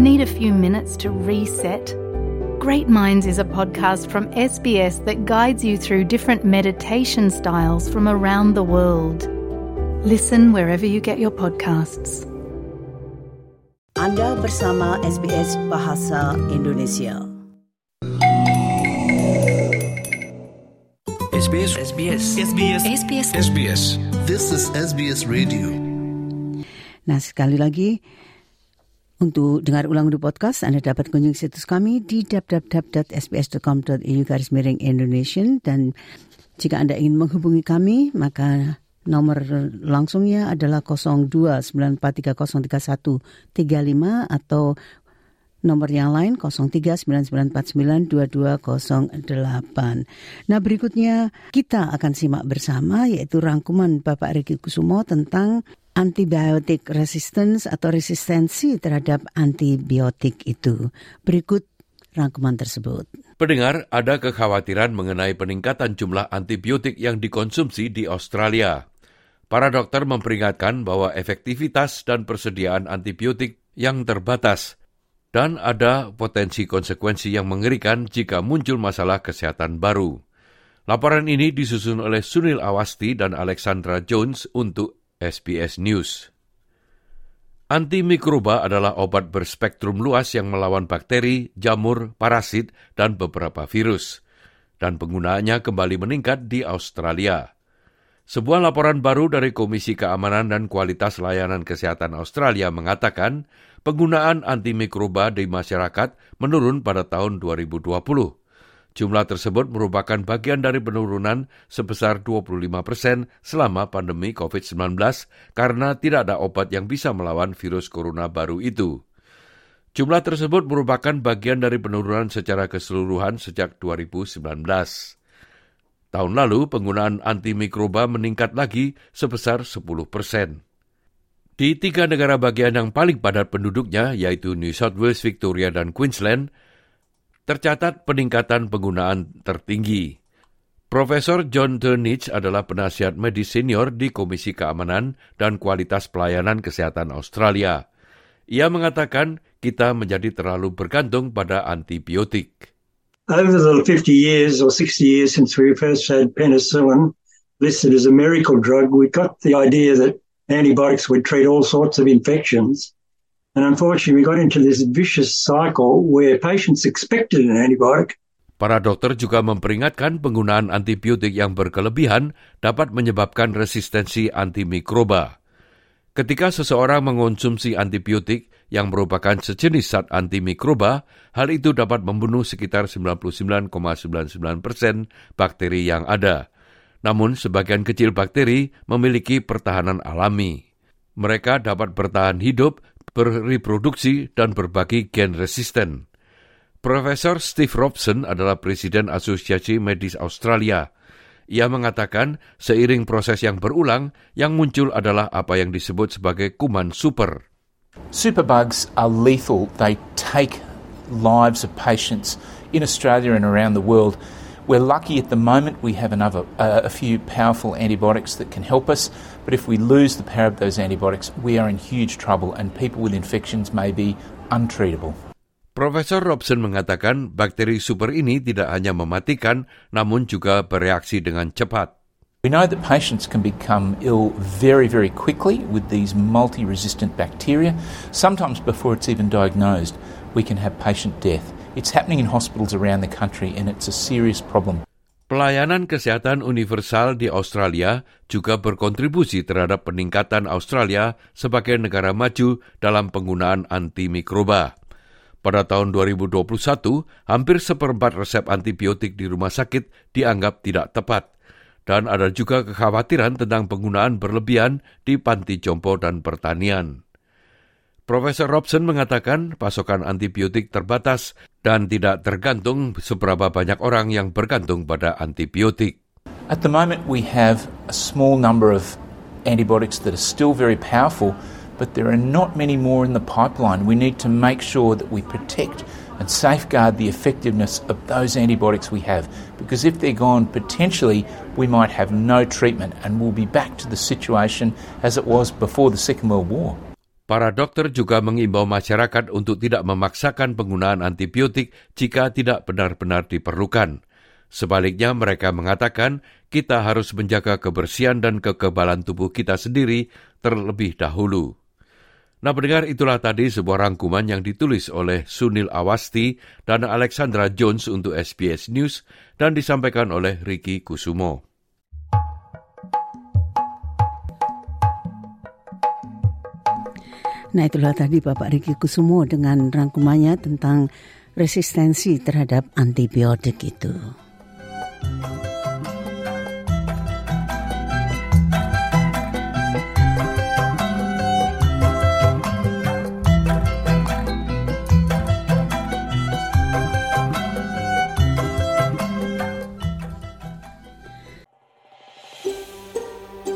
Need a few minutes to reset? Great Minds is a podcast from SBS that guides you through different meditation styles from around the world. Listen wherever you get your podcasts. Anda bersama SBS Bahasa Indonesia. SBS SBS SBS SBS SBS This is SBS Radio. Nah, sekali lagi untuk dengar ulang di podcast, Anda dapat kunjungi situs kami di www.sbs.com.au garis miring Indonesian dan jika Anda ingin menghubungi kami, maka nomor langsungnya adalah 0294303135 atau nomor yang lain 0399492208. Nah berikutnya kita akan simak bersama yaitu rangkuman Bapak Riki Kusumo tentang antibiotic resistance atau resistensi terhadap antibiotik itu. Berikut rangkuman tersebut. Pendengar, ada kekhawatiran mengenai peningkatan jumlah antibiotik yang dikonsumsi di Australia. Para dokter memperingatkan bahwa efektivitas dan persediaan antibiotik yang terbatas dan ada potensi konsekuensi yang mengerikan jika muncul masalah kesehatan baru. Laporan ini disusun oleh Sunil Awasti dan Alexandra Jones untuk SBS News. Antimikroba adalah obat berspektrum luas yang melawan bakteri, jamur, parasit, dan beberapa virus. Dan penggunaannya kembali meningkat di Australia. Sebuah laporan baru dari Komisi Keamanan dan Kualitas Layanan Kesehatan Australia mengatakan penggunaan antimikroba di masyarakat menurun pada tahun 2020. Jumlah tersebut merupakan bagian dari penurunan sebesar 25 persen selama pandemi COVID-19 karena tidak ada obat yang bisa melawan virus corona baru itu. Jumlah tersebut merupakan bagian dari penurunan secara keseluruhan sejak 2019. Tahun lalu penggunaan antimikroba meningkat lagi sebesar 10 persen. Di tiga negara bagian yang paling padat penduduknya, yaitu New South Wales, Victoria, dan Queensland, tercatat peningkatan penggunaan tertinggi. Profesor John Turnich adalah penasihat medis senior di Komisi Keamanan dan Kualitas Pelayanan Kesehatan Australia. Ia mengatakan kita menjadi terlalu bergantung pada antibiotik. Over the 50 years or 60 years since we first had penicillin listed as a miracle drug, we got the idea that antibiotics would treat all sorts of infections. And unfortunately, we got into this vicious cycle where patients expected an antibiotic. Para dokter juga memperingatkan penggunaan antibiotik yang berkelebihan dapat menyebabkan resistensi antimikroba. Ketika seseorang mengonsumsi antibiotik yang merupakan sejenis zat antimikroba, hal itu dapat membunuh sekitar 99,99% persen bakteri yang ada. Namun, sebagian kecil bakteri memiliki pertahanan alami. Mereka dapat bertahan hidup berreproduksi dan berbagi gen resisten. Profesor Steve Robson adalah Presiden Asosiasi Medis Australia. Ia mengatakan seiring proses yang berulang, yang muncul adalah apa yang disebut sebagai kuman super. Superbugs are lethal. They take lives of patients in Australia and around the world. We're lucky at the moment we have another, uh, a few powerful antibiotics that can help us, but if we lose the power of those antibiotics, we are in huge trouble and people with infections may be untreatable. Profesor Robson mengatakan bakteri super ini tidak hanya mematikan, namun juga bereaksi dengan cepat. We know that patients can become ill very, very quickly with these multi resistant bacteria. Sometimes before it's even diagnosed, we can have patient death. It's happening in hospitals around the country and it's a serious problem. Pelayanan kesehatan universal di Australia juga berkontribusi terhadap peningkatan Australia sebagai negara maju dalam penggunaan antimikroba. Pada tahun 2021, hampir seperempat resep antibiotik di rumah sakit dianggap tidak tepat. Dan ada juga kekhawatiran tentang penggunaan berlebihan di panti jompo dan pertanian. Profesor Robson mengatakan pasokan antibiotik terbatas dan tidak tergantung seberapa banyak orang yang bergantung pada antibiotik. At the moment, we have a small number of antibiotics that are still very powerful, but there are not many more in the pipeline. We need to make sure that we protect and safeguard the effectiveness of those antibiotics we have, because if they're gone, potentially we might have no treatment and we'll be back to the situation as it was before the Second World War. Para dokter juga mengimbau masyarakat untuk tidak memaksakan penggunaan antibiotik jika tidak benar-benar diperlukan. Sebaliknya, mereka mengatakan kita harus menjaga kebersihan dan kekebalan tubuh kita sendiri terlebih dahulu. Nah, pendengar itulah tadi sebuah rangkuman yang ditulis oleh Sunil Awasti dan Alexandra Jones untuk SBS News dan disampaikan oleh Ricky Kusumo. Nah itulah tadi Bapak Riki Kusumo dengan rangkumannya tentang resistensi terhadap antibiotik itu.